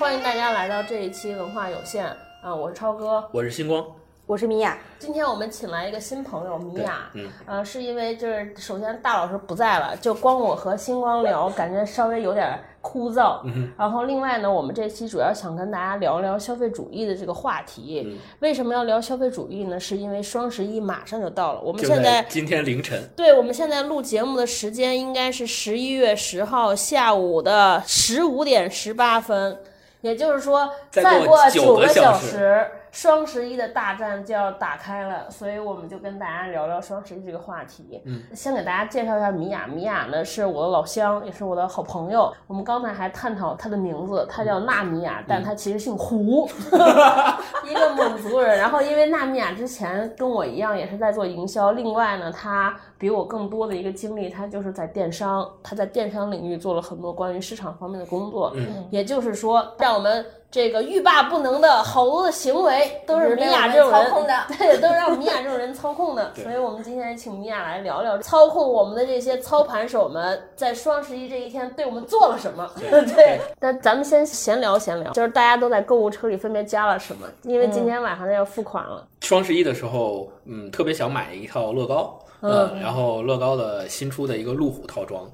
欢迎大家来到这一期文化有限啊！我是超哥，我是星光。我是米娅，今天我们请来一个新朋友米娅，嗯，呃，是因为就是首先大老师不在了，就光我和星光聊，感觉稍微有点枯燥。然后另外呢，我们这期主要想跟大家聊聊消费主义的这个话题。为什么要聊消费主义呢？是因为双十一马上就到了，我们现在今天凌晨，对，我们现在录节目的时间应该是十一月十号下午的十五点十八分，也就是说再过九个小时。双十一的大战就要打开了，所以我们就跟大家聊聊双十一这个话题。嗯，先给大家介绍一下米娅，米娅呢是我的老乡，也是我的好朋友。我们刚才还探讨她的名字，她叫纳米娅，但她其实姓胡，一个蒙族人。然后因为纳米娅之前跟我一样也是在做营销，另外呢，她比我更多的一个经历，他就是在电商，他在电商领域做了很多关于市场方面的工作。嗯，也就是说，让我们。这个欲罢不能的好多的行为都是米娅这种人操控的，对，都是让米娅这种人操控的。所以我们今天请米娅来聊聊操控我们的这些操盘手们在双十一这一天对我们做了什么。对，那咱们先闲聊闲聊，就是大家都在购物车里分别加了什么？因为今天晚上要付款了。双十一的时候，嗯，特别想买一套乐高，嗯，然后乐高的新出的一个路虎套装。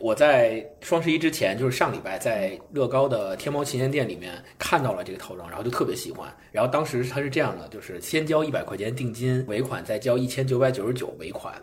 我在双十一之前，就是上礼拜，在乐高的天猫旗舰店里面看到了这个套装，然后就特别喜欢。然后当时它是这样的，就是先交一百块钱定金尾款，再交一千九百九十九尾款，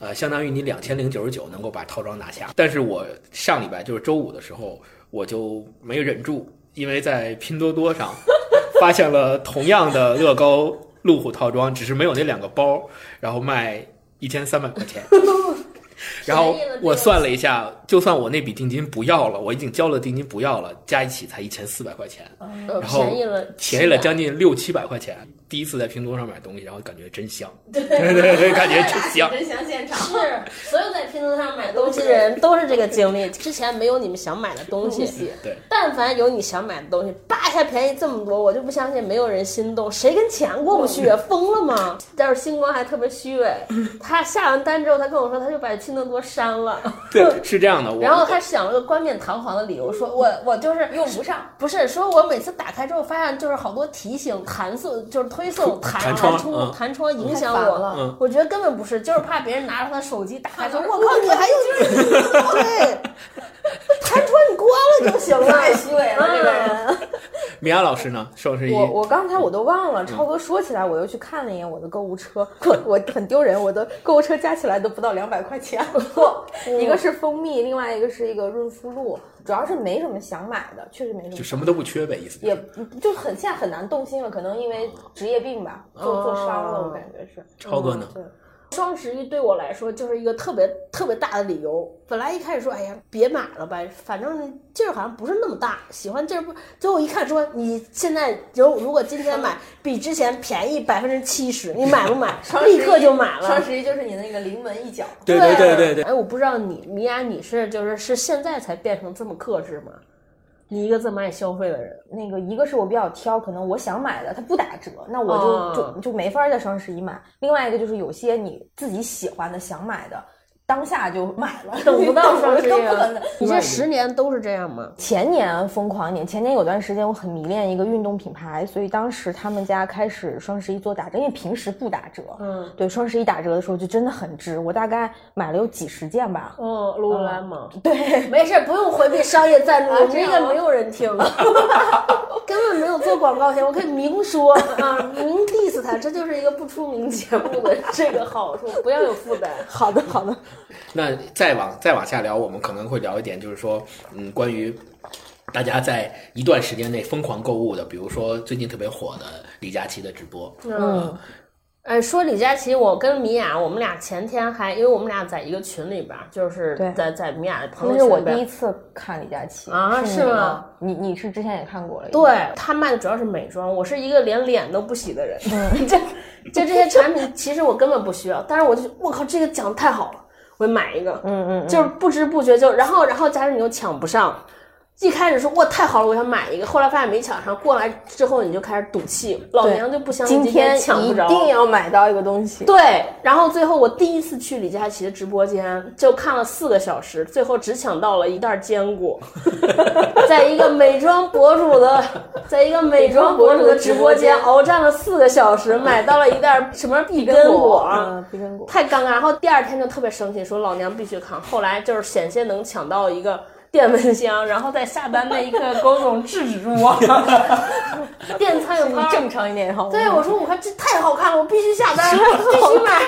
呃，相当于你两千零九十九能够把套装拿下。但是我上礼拜就是周五的时候，我就没忍住，因为在拼多多上 发现了同样的乐高路虎套装，只是没有那两个包，然后卖一千三百块钱。然后我算了一下，就算我那笔定金不要了，我已经交了定金不要了，加一起才一千四百块钱，然后便宜了便宜了将近六七百块钱。第一次在拼多多上买东西，然后感觉真香，对 对对，感觉真香，真香现场是所有在拼多多上买东西的人都是这个经历。之前没有你们想买的东西，对，但凡有你想买的东西，叭一下便宜这么多，我就不相信没有人心动。谁跟钱过不去啊？疯了吗？但是星光还特别虚伪，他下完单之后，他跟我说，他就把拼多多删了。对，是这样的。然后他想了个冠冕堂皇的理由，说我我就是用不上，不是说我每次打开之后发现就是好多提醒弹送，就是推送 弹窗弹窗影响我了。我觉得根本不是，就是怕别人拿着他的手机打开说，我靠，你还用对，弹窗你关了就行了。太虚伪了，这个人。米娅老师呢？双十一，我我刚才我都忘了。超哥说起来，我又去看了一眼我的购物车，我 我很丢人，我的购物车加起来都不到两百块钱了。一个是蜂蜜，另外一个是一个润肤露，主要是没什么想买的，确实没什么。就什么都不缺呗，意思。也就很现在很难动心了，可能因为职业病吧，做做伤了，我感觉是。超哥呢？对。双十一对我来说就是一个特别特别大的理由。本来一开始说，哎呀，别买了吧，反正劲儿好像不是那么大，喜欢劲儿不。最后一看说，你现在如如果今天买，比之前便宜百分之七十，你买不买？立刻就买了。双十一就是你那个临门一脚。对对对对对。哎，我不知道你米娅，你是就是是现在才变成这么克制吗？你一个这么爱消费的人，那个一个是我比较挑，可能我想买的它不打折，那我就就就没法在双十一买。另外一个就是有些你自己喜欢的、想买的。当下就买了，等不到双十一。了。你这十年都是这样吗？前年疯狂一点，前年有段时间我很迷恋一个运动品牌，所以当时他们家开始双十一做打折，因为平时不打折。嗯，对，双十一打折的时候就真的很值，我大概买了有几十件吧。嗯，Lululemon 吗？对，没事，不用回避商业赞助，这个没有人听，根本没有做广告钱，我可以明说啊，明 diss 他，这就是一个不出名节目的这个好处，不要有负担。好的，好的。那再往再往下聊，我们可能会聊一点，就是说，嗯，关于大家在一段时间内疯狂购物的，比如说最近特别火的李佳琦的直播。嗯，哎，说李佳琦，我跟米娅，我们俩前天还，因为我们俩在一个群里边，就是在在米娅的朋友圈。那是我第一次看李佳琦啊？是吗？你你是之前也看过了？对他卖的主要是美妆，我是一个连脸都不洗的人。嗯，这就这些产品，其实我根本不需要，但是我就我靠，这个讲的太好了。我买一个，嗯嗯，就是不知不觉就，然后然后，加上你又抢不上，一开始说哇太好了，我想买一个，后来发现没抢上，过来之后你就开始赌气，老娘就不相信今天抢不着，一定要买到一个东西。对，然后最后我第一次去李佳琦的直播间，就看了四个小时，最后只抢到了一袋坚果，在一个美妆博主的，在一个美妆博主的直播间鏖战了四个小时，买到了一袋什么碧根果，嗯，碧根果。太尴尬。然后第二天就特别生气，说老娘必须扛。后来就是险些能抢到一个。电蚊香，然后在下单那一刻，高总制止住我。电餐有它正常一点好。对，我说我看这太好看了，我必须下单，必须买。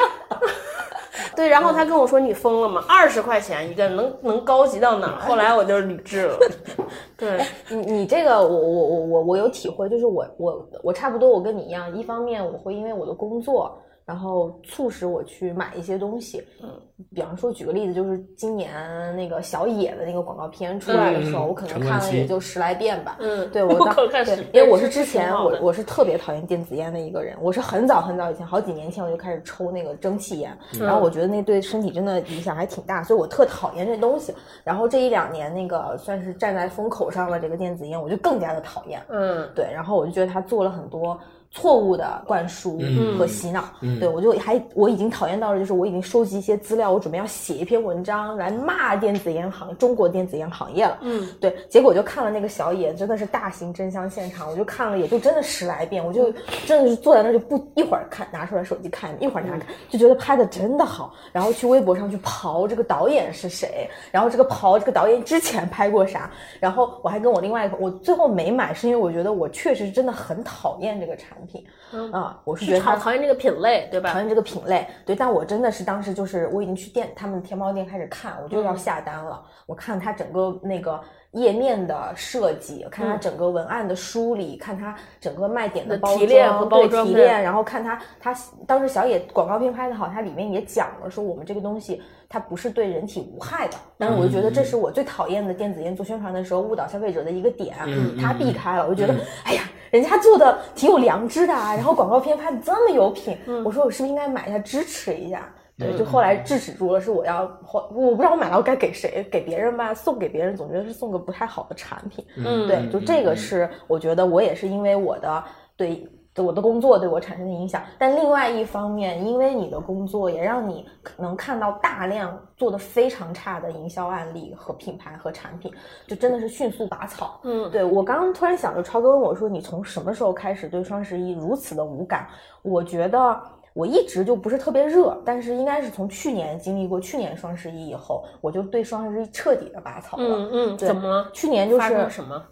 对，然后他跟我说：“你疯了吗？二十块钱一个，能能高级到哪？”后来我就理智了。对你，你这个我我我我我有体会，就是我我我差不多，我跟你一样，一方面我会因为我的工作。然后促使我去买一些东西，嗯，比方说举个例子，就是今年那个小野的那个广告片出来的时候，我可能看了也就十来遍吧，嗯，对我 当对，因为我是之前我我是特别讨厌电子烟的一个人，我是很早很早以前好几年前我就开始抽那个蒸汽烟，然后我觉得那对身体真的影响还挺大，所以我特讨厌这东西。然后这一两年那个算是站在风口上的这个电子烟，我就更加的讨厌，嗯，对，然后我就觉得他做了很多。错误的灌输和洗脑，对我就还我已经讨厌到了，就是我已经收集一些资料，我准备要写一篇文章来骂电子烟行中国电子烟行业了。嗯，对，结果就看了那个小野，真的是大型真香现场，我就看了也就真的十来遍，我就真的是坐在那就不一会儿看拿出来手机看，一会儿拿看，就觉得拍的真的好，然后去微博上去刨这个导演是谁，然后这个刨这个导演之前拍过啥，然后我还跟我另外一个，我最后没买是因为我觉得我确实真的很讨厌这个产品。品啊，我是觉得讨讨厌这个品类，对吧？讨厌这个品类，对。但我真的是当时就是我已经去店，他们天猫店开始看，我就要下单了。我看它整个那个页面的设计，看它整个文案的梳理，看它整个卖点的提炼和包装，提炼，然后看它它当时小野广告片拍的好，它里面也讲了说我们这个东西。它不是对人体无害的，但是我就觉得这是我最讨厌的电子烟做宣传的时候误导消费者的一个点，他避开了。我就觉得，哎呀，人家做的挺有良知的啊，然后 广告片拍的这么有品，我说我是不是应该买一下支持一下？对，就后来制止住了，是我要，我不知道我买到该给谁，给别人吧，送给别人总觉得是送个不太好的产品。嗯，对，就这个是我觉得我也是因为我的对。我的工作对我产生的影响，但另外一方面，因为你的工作也让你能看到大量做的非常差的营销案例和品牌和产品，就真的是迅速拔草。嗯，对我刚刚突然想着，超哥问我说：“你从什么时候开始对双十一如此的无感？”我觉得我一直就不是特别热，但是应该是从去年经历过去年双十一以后，我就对双十一彻底的拔草了。嗯嗯，怎么了？去年就是什么？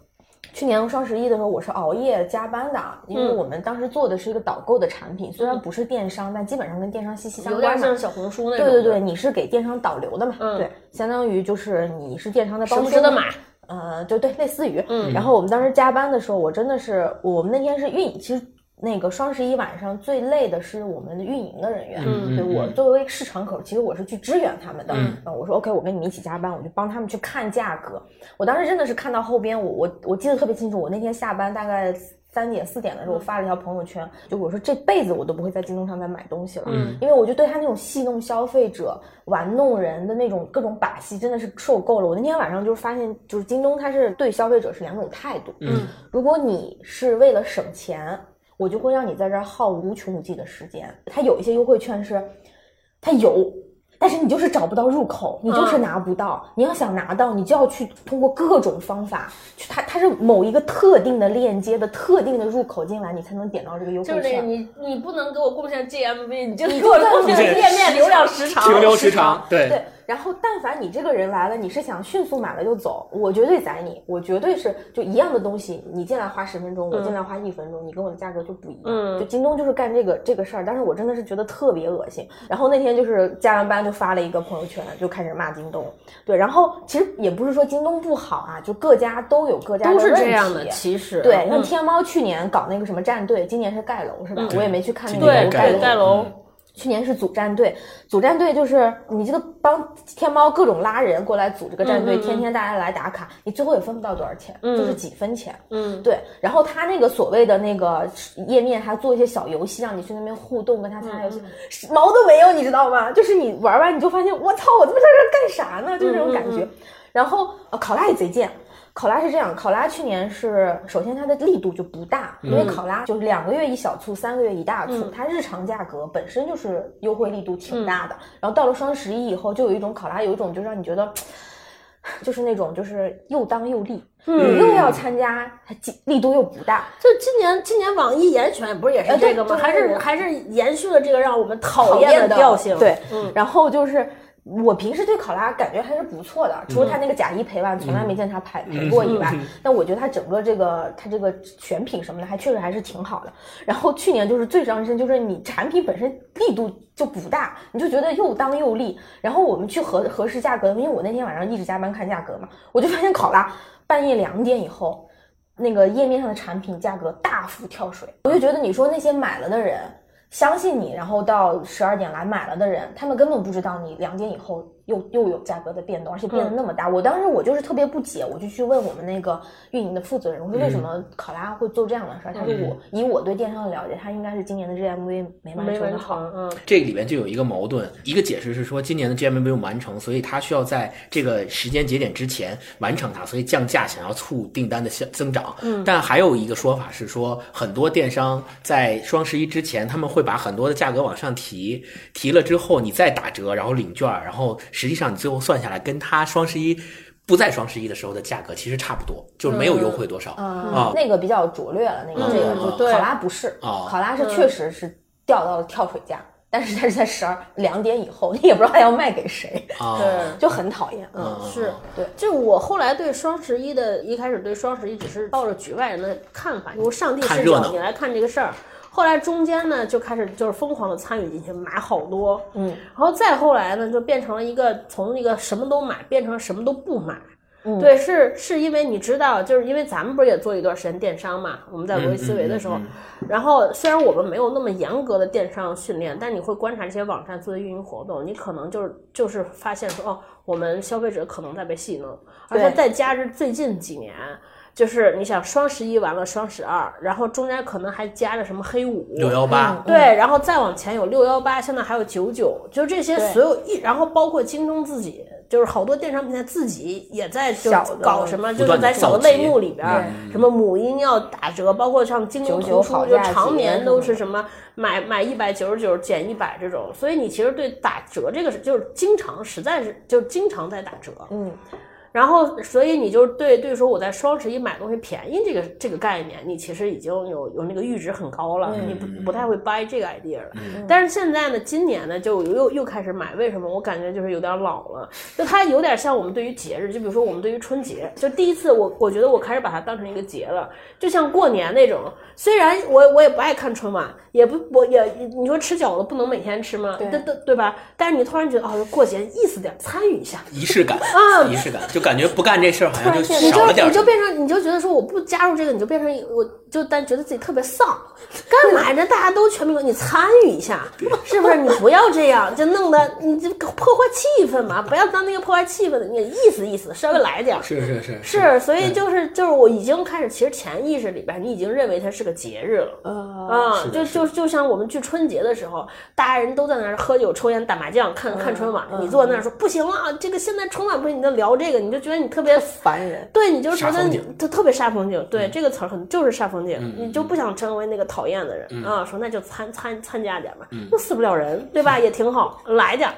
去年双十一的时候，我是熬夜加班的，因为我们当时做的是一个导购的产品，虽然不是电商，但基本上跟电商息息相关嘛。有点像小红书那种。对对对，你是给电商导流的嘛？对，相当于就是你是电商的包装。的嘛。呃，就对，类似于。嗯。然后我们当时加班的时候，我真的是，我们那天是运，其实。那个双十一晚上最累的是我们的运营的人员，对我作为市场口，其实我是去支援他们的。嗯，我说 OK，我跟你们一起加班，我就帮他们去看价格。我当时真的是看到后边，我我我记得特别清楚，我那天下班大概三点四点的时候，我发了一条朋友圈，就我说这辈子我都不会在京东上再买东西了，嗯，因为我就对他那种戏弄消费者、玩弄人的那种各种把戏真的是受够了。我那天晚上就是发现，就是京东它是对消费者是两种态度，嗯，如果你是为了省钱。我就会让你在这儿耗无穷无尽的时间。它有一些优惠券是，它有，但是你就是找不到入口，你就是拿不到。你要想拿到，你就要去通过各种方法去，它它是某一个特定的链接的特定的入口进来，你才能点到这个优惠券。就是你你不能给我贡献 GMV，你就给我贡献页面流量时长。停留时长，对对。然后，但凡你这个人来了，你是想迅速买了就走，我绝对宰你，我绝对是就一样的东西，你进来花十分钟，我进来花一分钟，你跟我的价格就不一样。就京东就是干这个这个事儿，但是我真的是觉得特别恶心。然后那天就是加完班就发了一个朋友圈，就开始骂京东。对，然后其实也不是说京东不好啊，就各家都有各家都是这样的。其实对，像天猫去年搞那个什么战队，今年是盖楼是吧？我也没去看那个盖楼。去年是组战队，组战队就是你这个帮天猫各种拉人过来组这个战队，天天大家来打卡，你最后也分不到多少钱，就是几分钱。嗯，对。然后他那个所谓的那个页面还做一些小游戏，让你去那边互动，跟他参加游戏，毛都没有，你知道吗？就是你玩完你就发现，我操，我他妈在这干啥呢？就是这种感觉。然后考拉也贼贱。考拉是这样，考拉去年是首先它的力度就不大，因为考拉就是两个月一小促，三个月一大促，它日常价格本身就是优惠力度挺大的。然后到了双十一以后，就有一种考拉有一种就让你觉得，就是那种就是又当又立，你又要参加，它力度又不大。就今年今年网易严选不是也是这个吗？还是还是延续了这个让我们讨厌的调性。对，然后就是。我平时对考拉感觉还是不错的，除了它那个假一赔万，从来没见它赔赔过以外，但我觉得它整个这个它这个选品什么的，还确实还是挺好的。然后去年就是最伤心，就是你产品本身力度就不大，你就觉得又当又立。然后我们去核核实价格，因为我那天晚上一直加班看价格嘛，我就发现考拉半夜两点以后，那个页面上的产品价格大幅跳水，我就觉得你说那些买了的人。相信你，然后到十二点来买了的人，他们根本不知道你两点以后。又又有价格的变动，而且变得那么大，我当时我就是特别不解，我就去问我们那个运营的负责人，我说为什么考拉会做这样的事儿？他说我以我对电商的了解，他应该是今年的 GMV 没完成好。嗯，这里面就有一个矛盾，一个解释是说今年的 GMV 没有完成，所以他需要在这个时间节点之前完成它，所以降价想要促订单的增增长。嗯，但还有一个说法是说，很多电商在双十一之前，他们会把很多的价格往上提，提了之后你再打折，然后领券，然后。实际上，你最后算下来，跟它双十一不在双十一的时候的价格其实差不多，就是没有优惠多少啊。那个比较拙劣了，那个这个考拉不是，考拉是确实是掉到了跳水价，但是它是在十二两点以后，你也不知道它要卖给谁，对，就很讨厌。嗯，是对，就我后来对双十一的一开始对双十一只是抱着局外人的看法，用上帝视角你来看这个事儿。后来中间呢，就开始就是疯狂的参与进去，买好多，嗯，然后再后来呢，就变成了一个从一个什么都买变成什么都不买，嗯，对，是是因为你知道，就是因为咱们不是也做一段时间电商嘛，我们在逻辑思维的时候，然后虽然我们没有那么严格的电商训练，但你会观察这些网站做的运营活动，你可能就是就是发现说，哦，我们消费者可能在被戏弄，而且再加之最近几年。就是你想双十一完了双十二，然后中间可能还加着什么黑五六幺八，对，然后再往前有六幺八，现在还有九九，就这些所有一，然后包括京东自己，就是好多电商平台自己也在就搞什么，就是在小的类目里边，什么母婴要打折，包括像京东图书就常年都是什么买买一百九十九减一百这种，所以你其实对打折这个是就是经常实在是就经常在打折，嗯。然后，所以你就对对说我在双十一买东西便宜这个这个概念，你其实已经有有那个阈值很高了，你不不太会 buy 这个 idea 了。但是现在呢，今年呢就又又开始买，为什么？我感觉就是有点老了，就它有点像我们对于节日，就比如说我们对于春节，就第一次我我觉得我开始把它当成一个节了，就像过年那种。虽然我我也不爱看春晚，也不我也你说吃饺子不能每天吃吗？对对对吧？但是你突然觉得哦，过节意思点，参与一下，仪式感啊，仪式感就。感觉不干这事儿好像就少了点你就变成，你就觉得说我不加入这个，你就变成我就但觉得自己特别丧。干嘛呢？大家都全民，你参与一下，是不是？你不要这样，就弄得你就破坏气氛嘛！不要当那个破坏气氛的，你意思意思，稍微来点。是是是是，所以就是就是我已经开始，其实潜意识里边你已经认为它是个节日了啊！就就就像我们去春节的时候，大家人都在那儿喝酒、抽烟、打麻将、看看春晚，你坐在那儿说不行了，这个现在春晚不行，你在聊这个，你就觉得你特别烦人。对，你就觉得你特特别煞风景。对，这个词儿很就是煞风景，你就不想成为那个讨厌的人啊。说那就参参参加点吧，又死不了人，对吧？也挺好，来点，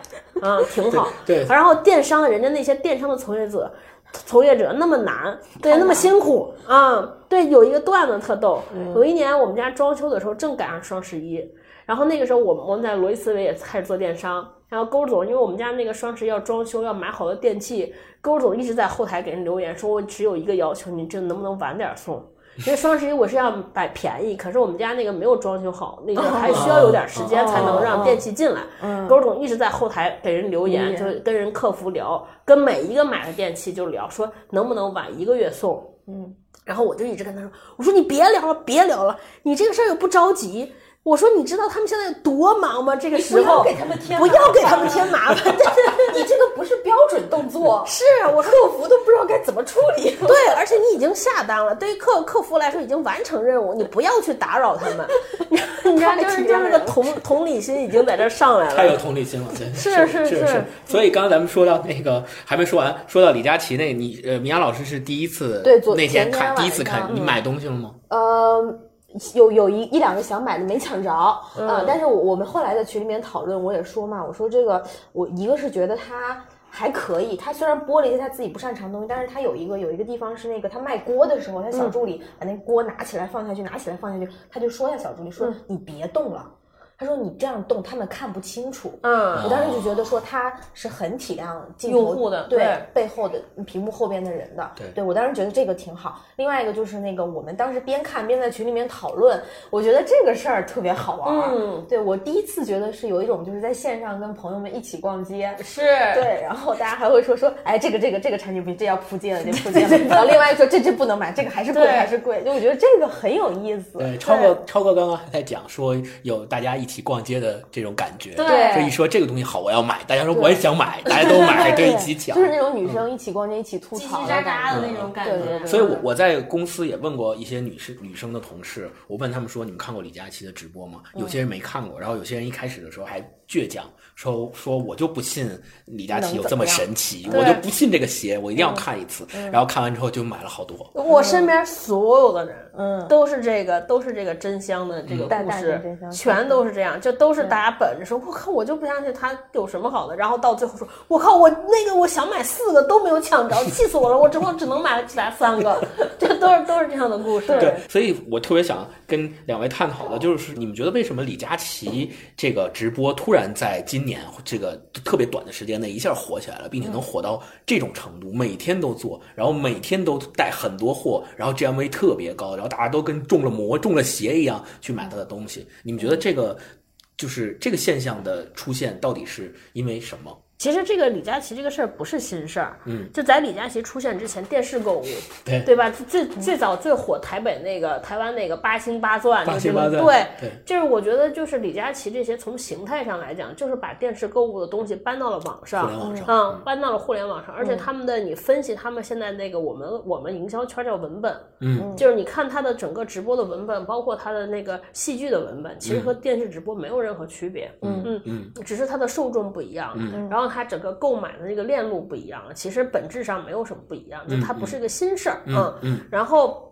啊，挺好。对。然后电商的人家那些电商的从业者，从业者那么难，对，那么辛苦啊。对，有一个段子特逗。有一年我们家装修的时候正赶上双十一，然后那个时候我们我们在罗辑思维也开始做电商。然后勾总，因为我们家那个双十一要装修，要买好多电器，勾总一直在后台给人留言，说我只有一个要求，你这能不能晚点送？因为双十一我是要买便宜，可是我们家那个没有装修好，那个还需要有点时间才能让电器进来。狗总一直在后台给人留言，就跟人客服聊，跟每一个买的电器就聊，说能不能晚一个月送。嗯，然后我就一直跟他说，我说你别聊了，别聊了，你这个事儿又不着急。我说你知道他们现在有多忙吗？这个时不要候给他们添，不要给他们添麻烦。你这个不是标准动作，是我客服都不知道该怎么处理。对，而且你已经下单了，对于客客服来说已经完成任务，你不要去打扰他们。你知道，就是就是个同同理心已经在这上来了。太有同理心了，对，是是是是所以刚刚咱们说到那个还没说完，说到李佳琦那，你呃，米娅老师是第一次对昨那天看第一次看，你买东西了吗？呃，有有一一两个想买的没抢着啊、呃但是我我们后来在群里面讨论，我也说嘛，我说这个我一个是觉得它。还可以，他虽然播了一些他自己不擅长的东西，但是他有一个有一个地方是那个他卖锅的时候，他小助理把那锅拿起来放下去，拿起来放下去，他就说下，小助理说、你别动了，他说你这样动他们看不清楚。嗯我当时就觉得说他是很体谅镜头用户的对对背后的屏幕后边的人的，对我当时觉得这个挺好。另外一个就是那个我们当时边看边在群里面讨论，我觉得这个事儿特别好玩儿。嗯对我第一次觉得是有一种就是在线上跟朋友们一起逛街。是，对，然后大家还会说说，哎，这个这个这个产品不行，这要铺街了，这铺街了。然后另外一个说这这不能买，这个还是贵还是贵。就我觉得这个很有意思。对，超哥超哥刚刚还在讲说有大家一起逛街的这种感觉，对。就一说这个东西好，我要买，大家说我也想买，大家都买，对，一起抢就。是那种女生一起逛街一起吐槽叽叽喳喳的那种感觉。对对对。所以我，我在公司也问过一些女士、女生的同事，我问他们说：“你们看过李佳琦的直播吗？”有些人没看过，然后有些人一开始的时候还倔强，说说我就不信李佳琦有这么神奇，我就不信这个鞋，我一定要看一次。然后看完之后就买了好多。我身边所有的人，嗯。都是这个，都是这个真香的这个故事全都是这样，就都是大家本着说，我靠，我就不相信他有什么好的，然后到最后说，我靠，我那个我想买四个都没有抢着，气死我了，我只我只能买起来三个，这都是都是这样的故事。对，所以我特别想跟两位探讨的就是，你们觉得为什么李佳琦这个直播突然在今年这个特别短的时间内一下火起来了，并且能火到这种程度，每天都做，然后每天都带很多货，然后 GMV 特别高，然后大家都跟中了魔、中了邪一样去买他的东西。你们觉得这个就是这个现象的出现到底是因为什么？其实这个李佳琦这个事儿不是新事儿，嗯，就在李佳琦出现之前，电视购物，对对吧？最最早最火台北那个台湾那个八星八钻，八星八钻对对。就是我觉得就是李佳琦这些从形态上来讲，就是把电视购物的东西搬到了网上，嗯，搬到了互联网上，而且他们的你分析他们现在那个我们我们营销圈叫文本，嗯，就是你看他的整个直播的文本，包括他的那个戏剧的文本，其实和电视直播没有任何区别，嗯。嗯嗯，只是他的受众不一样，嗯。然后它整个购买的这个链路不一样了，其实本质上没有什么不一样，就它不是一个新事儿，嗯嗯然后。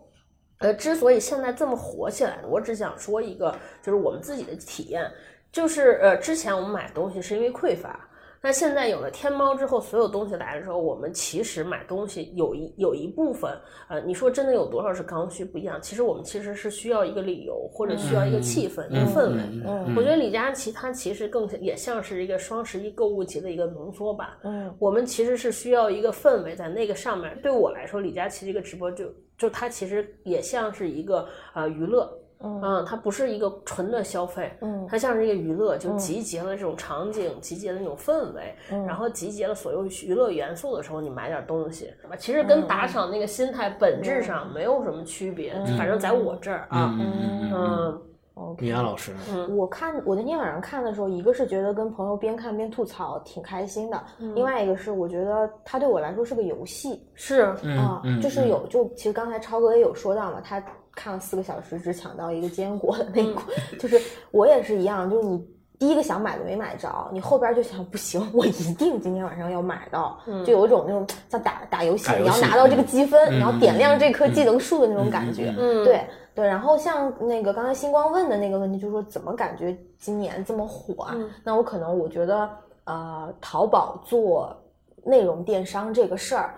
呃，之所以现在这么火起来，我只想说一个，就是我们自己的体验，就是呃，之前我们买东西是因为匮乏，那现在有了天猫之后，所有东西来的时候，我们其实买东西有一有一部分，呃，你说真的有多少是刚需不一样？其实我们其实是需要一个理由，或者需要一个气氛、一个氛围。嗯我觉得李佳琦他其实更也像是一个双十一购物节的一个浓缩版。嗯，我们其实是需要一个氛围在那个上面。对我来说，李佳琦这个直播就就他其实也像是一个呃娱乐。嗯，它不是一个纯的消费，嗯。它像是一个娱乐，就集结了这种场景，集结了那种氛围，嗯。然后集结了所有娱乐元素的时候，你买点东西，是吧？其实跟打赏那个心态本质上没有什么区别，反正在我这儿啊，嗯嗯嗯嗯，嗯，米娅老师嗯？我看我那天晚上看的时候，一个是觉得跟朋友边看边吐槽挺开心的，另外一个是我觉得它对我来说是个游戏是，嗯就是有就其实刚才超哥也有说到嘛，他看了四个小时只抢到一个坚果的那一款，就是我也是一样，就是你。第一个想买的没买着，你后边就想不行，我一定今天晚上要买到，就有一种那种像打打游戏，你要拿到这个积分，嗯你要点亮这棵技能树的那种感觉。嗯，对对，然后像那个刚才星光问的那个问题，就是说怎么感觉今年这么火啊？嗯那我可能我觉得，呃，淘宝做内容电商这个事儿。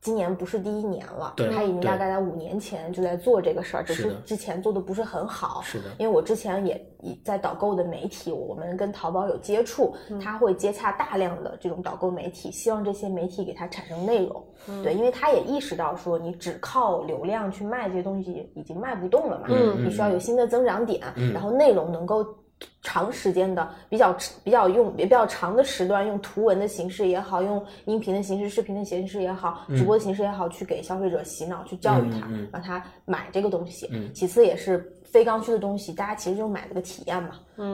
今年不是第一年了，他已经大概在五年前就在做这个事儿，只是之前做的不是很好。是的因为我之前也也在导购的媒体，我们跟淘宝有接触，他会接洽大量的这种导购媒体，希望这些媒体给他产生内容。对，因为他也意识到说，你只靠流量去卖这些东西已经卖不动了嘛，嗯你需要有新的增长点，然后内容能够。长时间的、比较比较用比较长的时段，用图文的形式也好，用音频的形式、视频的形式也好，直播的形式也好，去给消费者洗脑，去教育他，让他买这个东西。其次也是。非刚需的东西，大家其实就买了个体验嘛，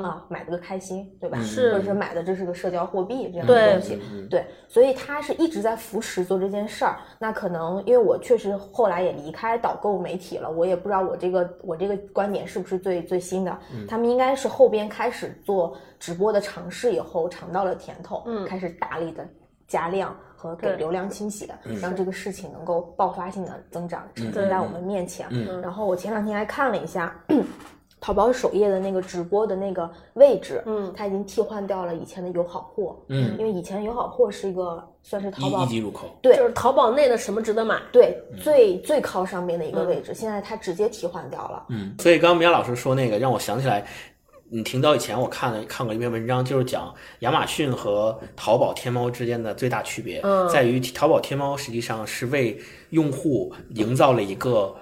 啊，买了个开心，对吧？是，或者是买的这是个社交货币这样的东西，对，所以他是一直在扶持做这件事儿。那可能因为我确实后来也离开导购媒体了，我也不知道我这个我这个观点是不是最最新的。他们应该是后边开始做直播的尝试以后尝到了甜头，嗯开始大力的加量。和给流量清洗的，让这个事情能够爆发性的增长呈现在我们面前。然后我前两天还看了一下淘宝首页的那个直播的那个位置，嗯，它已经替换掉了以前的友好货，嗯，因为以前友好货是一个算是淘宝一级入口，对，就是淘宝内的什么值得买，对，最最靠上面的一个位置，现在它直接替换掉了，嗯，所以刚刚米娅老师说那个让我想起来。你挺早以前我看了看过一篇文章，就是讲亚马逊和淘宝天猫之间的最大区别，在于淘宝天猫实际上是为用户营造了一个。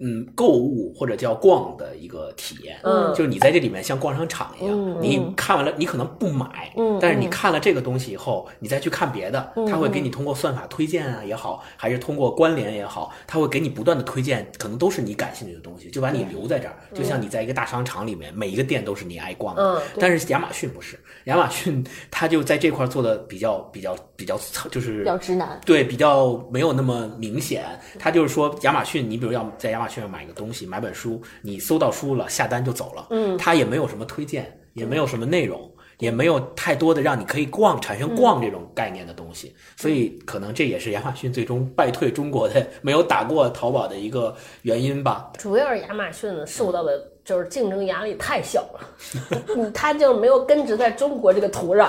嗯，购物或者叫逛的一个体验，嗯，就是你在这里面像逛商场一样，你看完了，你可能不买，嗯，但是你看了这个东西以后，你再去看别的，他会给你通过算法推荐啊也好，还是通过关联也好，他会给你不断的推荐，可能都是你感兴趣的东西，就把你留在这儿，就像你在一个大商场里面，每一个店都是你爱逛的，嗯，但是亚马逊不是，亚马逊它就在这块做的比较比较比较就是比较直男，对，比较没有那么明显，他就是说亚马逊，你比如要在亚马去买个东西，买本书，你搜到书了，下单就走了。嗯，它也没有什么推荐，也没有什么内容，也没有太多的让你可以逛、产生逛这种概念的东西。所以，可能这也是亚马逊最终败退中国的，没有打过淘宝的一个原因吧。主要是亚马逊受到的就是竞争压力太小了，它就没有根植在中国这个土壤，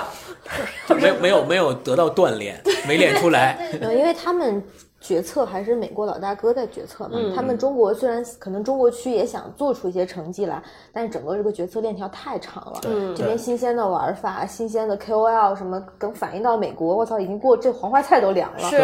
没没有没有得到锻炼，没练出来。因为他们。决策还是美国老大哥在决策嘛？他们中国虽然可能中国区也想做出一些成绩来，但是整个这个决策链条太长了。嗯，这边新鲜的玩法、新鲜的 KOL 什么，等反映到美国，我操，已经过这黄花菜都凉了。是，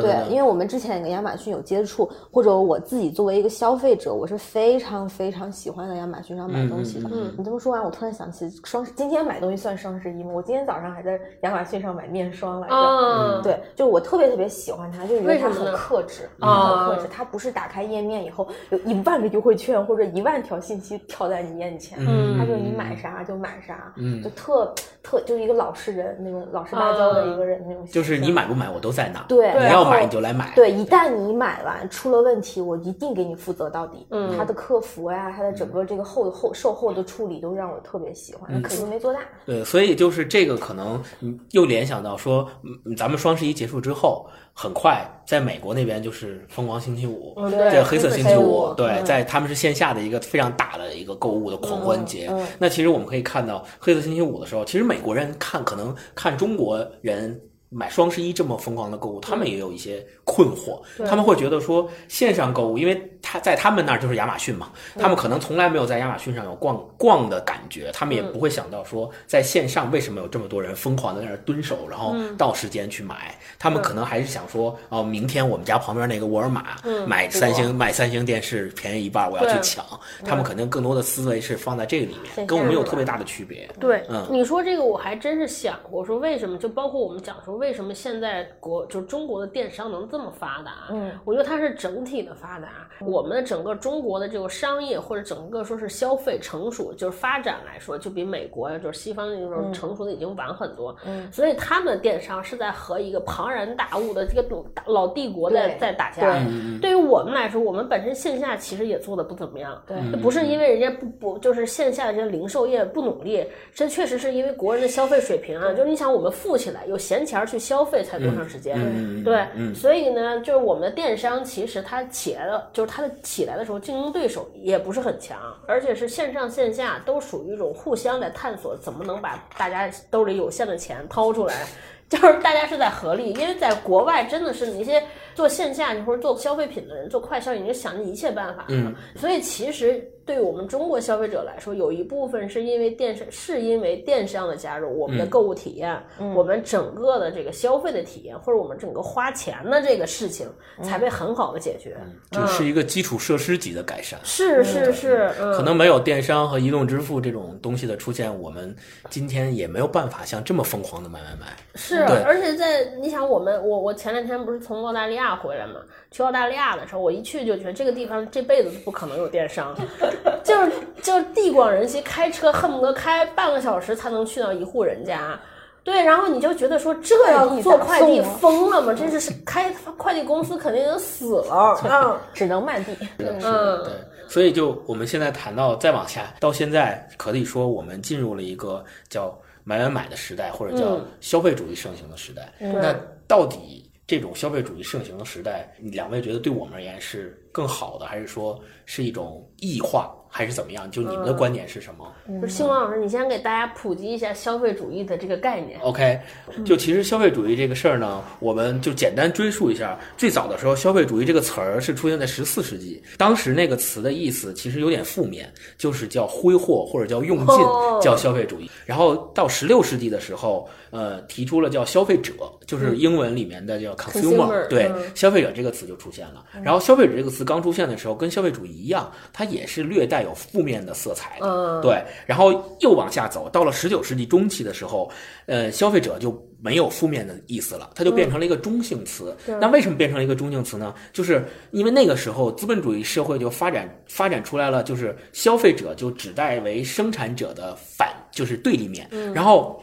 对，因为我们之前跟亚马逊有接触，或者我自己作为一个消费者，我是非常非常喜欢在亚马逊上买东西的。嗯，你这么说完，我突然想起双今天买东西算双十一吗？我今天早上还在亚马逊上买面霜来着。嗯，对，就我特别特别喜欢它，就为什么？克制啊，克制，它不是打开页面以后有一万个优惠券或者一万条信息跳在你眼前，嗯，它就你买啥就买啥，嗯，就特特就是一个老实人那种老实巴交的一个人那种，就是你买不买我都在那，对，你要买你就来买，对，一旦你买完出了问题，我一定给你负责到底，嗯，他的客服呀，他的整个这个后后售后的处理都让我特别喜欢，可惜没做大，对，所以就是这个可能又联想到说，咱们双十一结束之后。很快，在美国那边就是疯狂星期五，对黑色星期五，对，在他们是线下的一个非常大的一个购物的狂欢节。那其实我们可以看到，黑色星期五的时候，其实美国人看可能看中国人。买双十一这么疯狂的购物，他们也有一些困惑。他们会觉得说，线上购物，因为他在他们那儿就是亚马逊嘛，他们可能从来没有在亚马逊上有逛逛的感觉，他们也不会想到说，在线上为什么有这么多人疯狂的在那儿蹲守，然后到时间去买。他们可能还是想说，哦，明天我们家旁边那个沃尔玛买三星买三星电视便宜一半，我要去抢。他们肯定更多的思维是放在这个里面，跟我们有特别大的区别。对，嗯，你说这个我还真是想过，说为什么？就包括我们讲说。为什么现在国就是中国的电商能这么发达？嗯，我觉得它是整体的发达。我们的整个中国的这个商业或者整个说是消费成熟，就是发展来说，就比美国呀，就是西方那种成熟的已经晚很多。嗯，所以他们的电商是在和一个庞然大物的这个老帝国在在打架。对于我们来说，我们本身线下其实也做的不怎么样。对，不是因为人家不不就是线下的这些零售业不努力，这确实是因为国人的消费水平啊。就是你想，我们富起来有闲钱。去消费才多长时间？对，所以呢，就是我们的电商其实它起来了，就是它的起来的时候，竞争对手也不是很强，而且是线上线下都属于一种互相在探索，怎么能把大家兜里有限的钱掏出来，就是大家是在合力，因为在国外真的是那些做线下或者做消费品的人，做快消已经想尽一切办法。嗯，所以其实对于我们中国消费者来说，有一部分是因为电商，是因为电商的加入，我们的购物体验，我们整个的这个消费的体验，或者我们整个花钱的这个事情，才被很好的解决。这是一个基础设施级的改善。是是是，可能没有电商和移动支付这种东西的出现，我们今天也没有办法像这么疯狂的买买买。是，而且在你想，我们我我前两天不是从澳大利亚回来嘛？去澳大利亚的时候，我一去就觉得这个地方这辈子都不可能有电商，就是就是地广人稀，开车恨不得开半个小时才能去到一户人家。对，然后你就觉得说这要做快递疯了吗？这是开快递公司肯定就死了，嗯，只能卖地。嗯，对，所以就我们现在谈到再往下，到现在可以说我们进入了一个叫买买买的时代，或者叫消费主义盛行的时代。那到底这种消费主义盛行的时代，两位觉得对我们而言是更好的，还是说是一种异化？还是怎么样？就你们的观点是什么？就是，星光老师，你先给大家普及一下消费主义的这个概念。OK，就其实消费主义这个事儿呢，我们就简单追溯一下。最早的时候，消费主义这个词儿是出现在十四世纪，当时那个词的意思其实有点负面，就是叫挥霍或者叫用尽，叫消费主义。然后到十六世纪的时候，呃，提出了叫消费者，就是英文里面的叫 consumer，对，消费者这个词就出现了。然后消费者这个词刚出现的时候，跟消费主义一样，它也是略带。有负面的色彩的，对，然后又往下走，到了十九世纪中期的时候，呃，消费者就没有负面的意思了，它就变成了一个中性词。那为什么变成了一个中性词呢？就是因为那个时候资本主义社会就发展发展出来了，就是消费者就指代为生产者的反，就是对立面。然后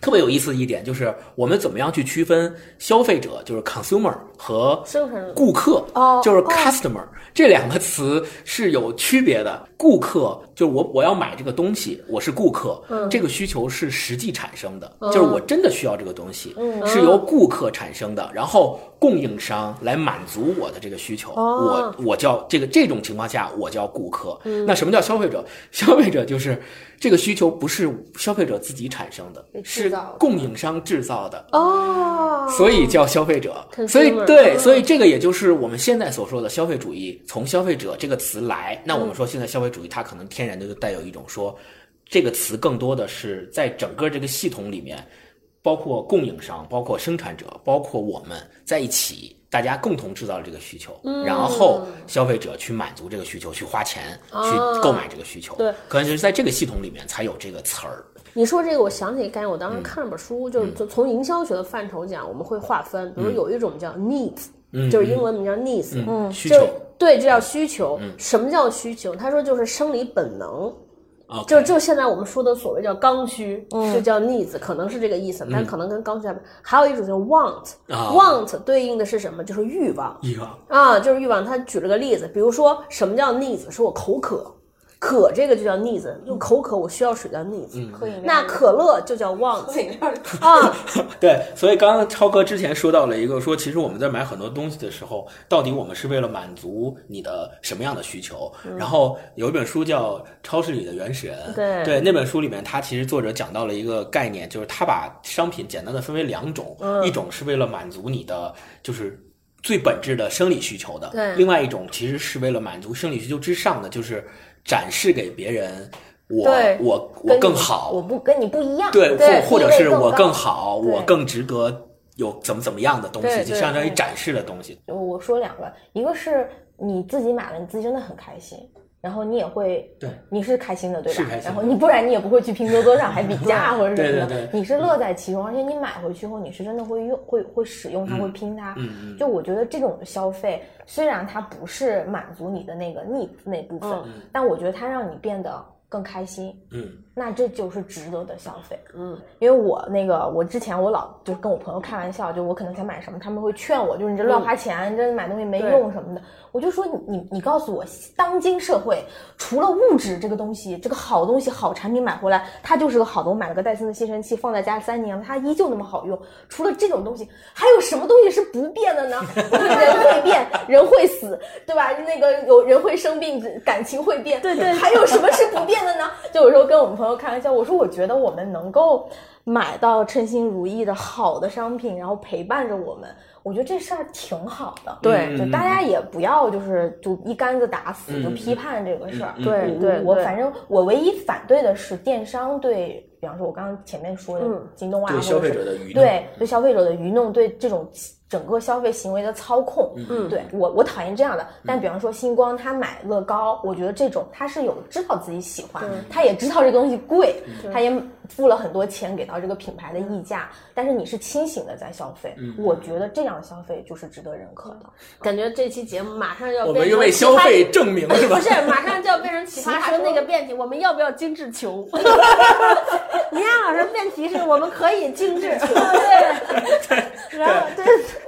特别有意思的一点就是，我们怎么样去区分消费者，就是 consumer 和顾客，就是 customer。这两个词是有区别的。顾客就是我，我要买这个东西，我是顾客。这个需求是实际产生的，就是我真的需要这个东西，是由顾客产生的，然后供应商来满足我的这个需求。我我叫这个这种情况下，我叫顾客。那什么叫消费者？消费者就是这个需求不是消费者自己产生的，是供应商制造的。哦，所以叫消费者。所以对，所以这个也就是我们现在所说的消费主义，从消费者这个词来。那我们说现在消费。主义，它可能天然的就带有一种说，这个词更多的是在整个这个系统里面，包括供应商、包括生产者、包括我们在一起，大家共同制造了这个需求，然后消费者去满足这个需求，去花钱去购买这个需求。对，可能就是在这个系统里面才有这个词儿。你说这个，我想起一个概念，我当时看了本书，就是从从营销学的范畴讲，我们会划分，比如有一种叫 needs，就是英文名叫 needs，嗯，就。对，这叫需求。什么叫需求？他说就是生理本能，就就现在我们说的所谓叫刚需，就叫 needs，可能是这个意思，但可能跟刚需还还有一种叫 want，want 对应的是什么？就是欲望，欲望啊，就是欲望。他举了个例子，比如说什么叫 needs？是我口渴。渴这个就叫 needs，就口渴，我需要水叫 needs。可以。那可乐就叫 want 啊。对，所以刚刚超哥之前说到了一个，说其实我们在买很多东西的时候，到底我们是为了满足你的什么样的需求？然后有一本书叫《超市里的原始人》，对对，那本书里面，他其实作者讲到了一个概念，就是他把商品简单的分为两种，一种是为了满足你的就是最本质的生理需求的，对，另外一种其实是为了满足生理需求之上的，就是。展示给别人，我我我更好，我不跟你不一样，对，或或者是我更好，我更值得有怎么怎么样的东西，就相当于展示的东西。我说两个，一个是你自己买了，你自己真的很开心。然后你也会，对，你是开心的，对吧？然后你不然你也不会去拼多多上还比价或者什么的，你是乐在其中，而且你买回去后你是真的会用，会会使用它，会拼它。就我觉得这种消费虽然它不是满足你的那个 need 那部分，但我觉得它让你变得更开心。嗯。那这就是值得的消费，嗯，因为我那个我之前我老就跟我朋友开玩笑，就我可能想买什么，他们会劝我，就是你这乱花钱，你这买东西没用什么的。我就说你你你告诉我，当今社会除了物质这个东西，这个好东西好产品买回来，它就是个好的。我买了个戴森的吸尘器，放在家三年了，它依旧那么好用。除了这种东西，还有什么东西是不变的呢？人会变，人会死，对吧？那个有人会生病，感情会变，对对。还有什么是不变的呢？就有时候跟我们。朋友开玩笑，我说我觉得我们能够买到称心如意的好的商品，然后陪伴着我们。我觉得这事儿挺好的，对就大家也不要就是就一竿子打死就批判这个事儿。对对，我反正我唯一反对的是电商对，比方说我刚刚前面说的京东啊，对消费者的愚弄，对对消费者的愚弄，对这种。整个消费行为的操控，嗯，对我我讨厌这样的。但比方说星光他买乐高，我觉得这种他是有知道自己喜欢，他也知道这个东西贵，他也付了很多钱给到这个品牌的溢价。但是你是清醒的在消费，我觉得这样的消费就是值得认可的。感觉这期节目马上要我们又为消费证明 是吧？不是，马上就要变成奇葩说那个辩题，我们要不要精致球？倪亚老师辩题是我们可以精致球，对，然后对。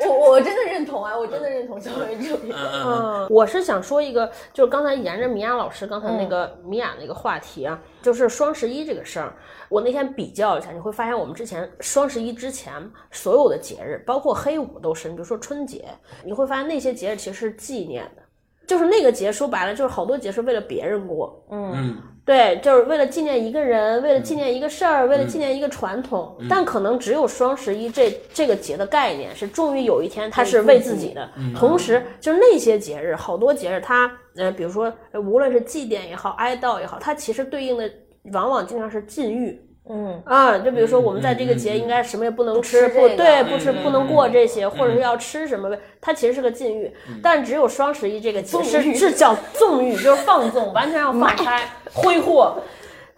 我我真的认同啊，我真的认同消费主义。嗯，我是想说一个，就是刚才沿着米娅老师刚才那个米娅那个话题啊，就是双十一这个事儿。我那天比较一下，你会发现我们之前双十一之前所有的节日，包括黑五都是，你比如说春节，你会发现那些节日其实是纪念的，就是那个节说白了就是好多节是为了别人过。嗯。对，就是为了纪念一个人，为了纪念一个事儿，为了纪念一个传统。但可能只有双十一这这个节的概念是，终于有一天它是为自己的。同时，就是那些节日，好多节日，它呃，比如说无论是祭奠也好，哀悼也好，它其实对应的往往经常是禁欲。嗯啊，就比如说我们在这个节应该什么也不能吃，不对，不吃不能过这些，或者是要吃什么呗，它其实是个禁欲。但只有双十一这个节是是叫纵欲，就是放纵，完全要放开挥霍。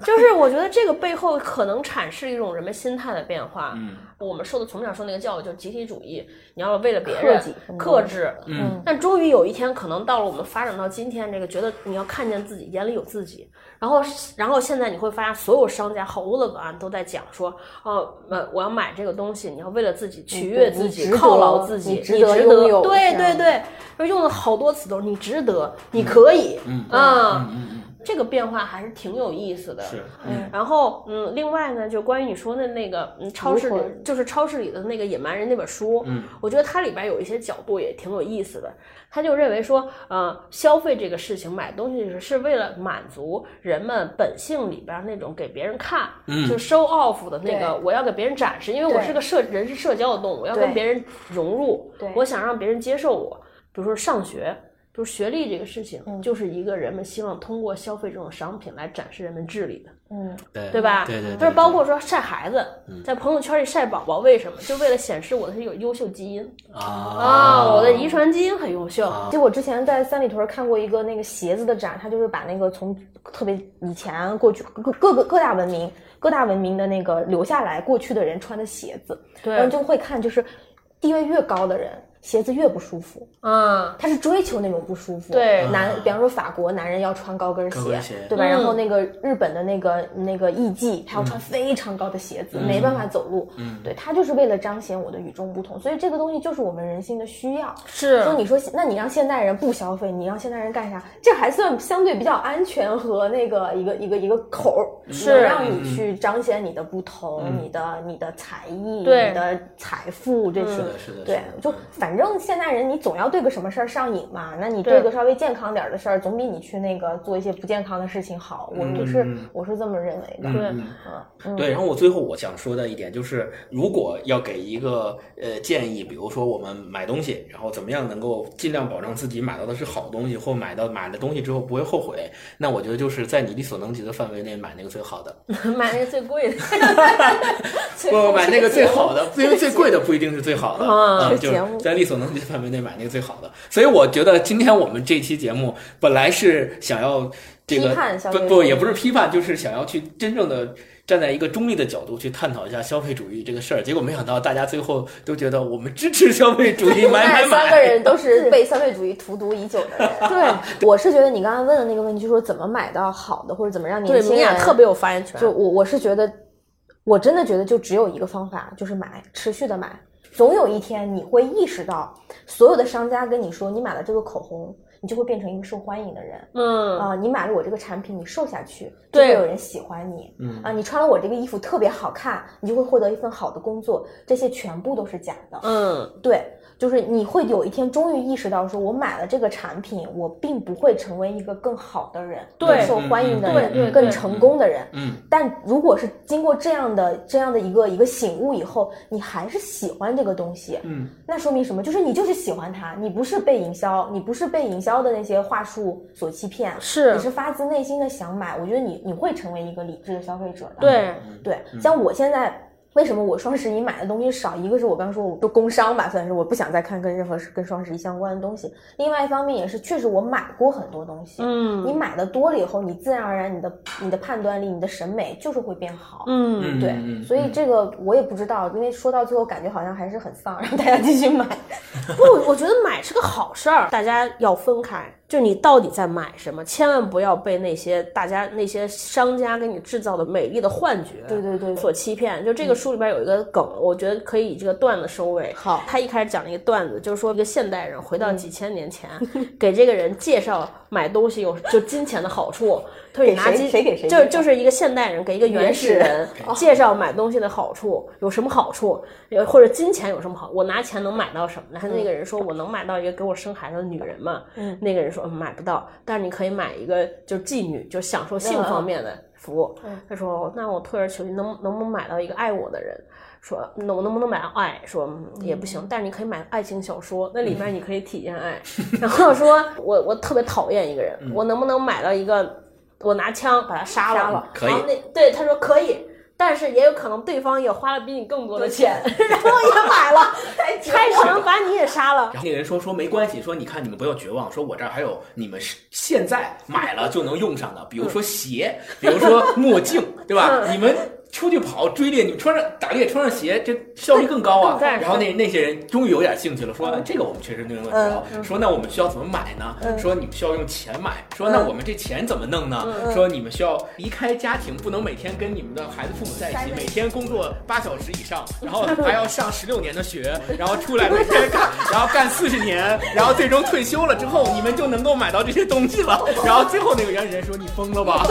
就是我觉得这个背后可能阐释一种人们心态的变化。嗯，我们受的从小受那个教育就是集体主义，你要为了别人克制。嗯，但终于有一天，可能到了我们发展到今天这个，觉得你要看见自己，眼里有自己。然后，然后现在你会发现，所有商家好多的文案都在讲说，哦，呃，我要买这个东西，你要为了自己取悦自己，犒劳自己，你值得拥有。对对对，用了好多词都是你值得，你可以，嗯啊。嗯嗯这个变化还是挺有意思的，是，嗯，然后，嗯，另外呢，就关于你说的那个，嗯，超市里，就是超市里的那个野蛮人那本书，嗯，我觉得它里边有一些角度也挺有意思的。他就认为说，呃，消费这个事情，买东西是是为了满足人们本性里边那种给别人看，嗯，就 show off 的那个，我要给别人展示，因为我是个社人，是社交的动物，我要跟别人融入，对，我想让别人接受我，比如说上学。就是学历这个事情，就是一个人们希望通过消费这种商品来展示人们智力的，嗯，对对吧？对对，就是包括说晒孩子，在朋友圈里晒宝宝，为什么？就为了显示我的是有优秀基因啊啊，我的遗传基因很优秀。就我之前在三里屯看过一个那个鞋子的展，他就是把那个从特别以前过去各各个各大文明各大文明的那个留下来过去的人穿的鞋子，然后就会看就是地位越高的人。鞋子越不舒服，啊，他是追求那种不舒服。对，男，比方说法国男人要穿高跟鞋，对吧？然后那个日本的那个那个艺妓，他要穿非常高的鞋子，没办法走路。嗯，对他就是为了彰显我的与众不同，所以这个东西就是我们人性的需要。是，说你说，那你让现代人不消费，你让现代人干啥？这还算相对比较安全和那个一个一个一个口儿，是让你去彰显你的不同，你的你的才艺，你的财富这些。是的，是的，对，就反。反正现代人，你总要对个什么事儿上瘾嘛。那你对个稍微健康点的事儿，总比你去那个做一些不健康的事情好。我就是我是这么认为的。对，嗯，对。然后我最后我想说的一点就是，如果要给一个呃建议，比如说我们买东西，然后怎么样能够尽量保证自己买到的是好东西，或买到买了东西之后不会后悔，那我觉得就是在你力所能及的范围内买那个最好的，买那个最贵的。不买那个最好的，因为最贵的不一定是最好的啊。就在力所能及的范围内买那个最好的。所以我觉得今天我们这期节目本来是想要这个不不也不是批判，就是想要去真正的站在一个中立的角度去探讨一下消费主义这个事儿。结果没想到大家最后都觉得我们支持消费主义，买买买。三个人都是被消费主义荼毒已久的人。对，我是觉得你刚刚问的那个问题，就是说怎么买到好的，或者怎么让年轻人特别有发言权。就我我是觉得。我真的觉得就只有一个方法，就是买，持续的买。总有一天你会意识到，所有的商家跟你说，你买了这个口红，你就会变成一个受欢迎的人。嗯啊，你买了我这个产品，你瘦下去，就会有人喜欢你。嗯啊，你穿了我这个衣服特别好看，你就会获得一份好的工作。这些全部都是假的。嗯，对。就是你会有一天终于意识到，说我买了这个产品，我并不会成为一个更好的人，更受欢迎的人，更成功的人。嗯，但如果是经过这样的这样的一个一个醒悟以后，你还是喜欢这个东西，嗯，那说明什么？就是你就是喜欢它，你不是被营销，你不是被营销的那些话术所欺骗，是你是发自内心的想买。我觉得你你会成为一个理智的消费者的。对，对，像我现在。为什么我双十一买的东西少？一个是我刚说，我都工伤吧，算是我不想再看跟任何跟双十一相关的东西。另外一方面也是，确实我买过很多东西。嗯你买的多了以后，你自然而然你的你的判断力、你的审美就是会变好。嗯，对，嗯所以这个我也不知道，因为说到最后感觉好像还是很丧，让大家继续买。不，我觉得买是个好事儿，大家要分开。就你到底在买什么，千万不要被那些大家那些商家给你制造的美丽的幻觉，对对对所欺骗。就这个书里边有一个梗，我觉得可以以这个段子收尾。好他一开始讲了一个段子，就是说一个现代人回到几千年前，给这个人介绍买东西有就金钱的好处。他 说你拿金，谁给谁就就是一个现代人给一个原始人介绍买东西的好处有什么好处，或者金钱有什么好，我拿钱能买到什么呢？他那个人说我能买到一个给我生孩子的女人嘛，嗯那个人说、嗯、买不到，但是你可以买一个就是妓女，就享受性方面的服务。嗯他说那我退而求其次，能能不能买到一个爱我的人？说那我能不能买到爱？说嗯也不行，但是你可以买爱情小说，那里面你可以体验爱。然后说我我特别讨厌一个人，我能不能买到一个？我拿枪把他杀了，杀了可以然后那对他说可以，但是也有可能对方也花了比你更多的钱，然后也买了，他可能把你也杀了。然后那个人说说没关系，说你看你们不要绝望，说我这儿还有你们是现在买了就能用上的，比如说鞋，比如说墨镜，对吧？你们出去跑追猎，你们穿上打猎穿上鞋，这效率更高啊。对然后那那些人终于有点兴趣了，说这个我们确实没有问题啊。说那我们需要怎么买呢？说你们需要用钱买。说那我们这钱怎么弄呢？说你们需要离开家庭，不能每天跟你们的孩子父母在一起，每天工作八小时以上，然后还要上十六年的学，然后出来每天干，然后干四十年，然后最终退休了之后，你们就能够买到这些东西了。然后最后那个原始人说：“你疯了吧？”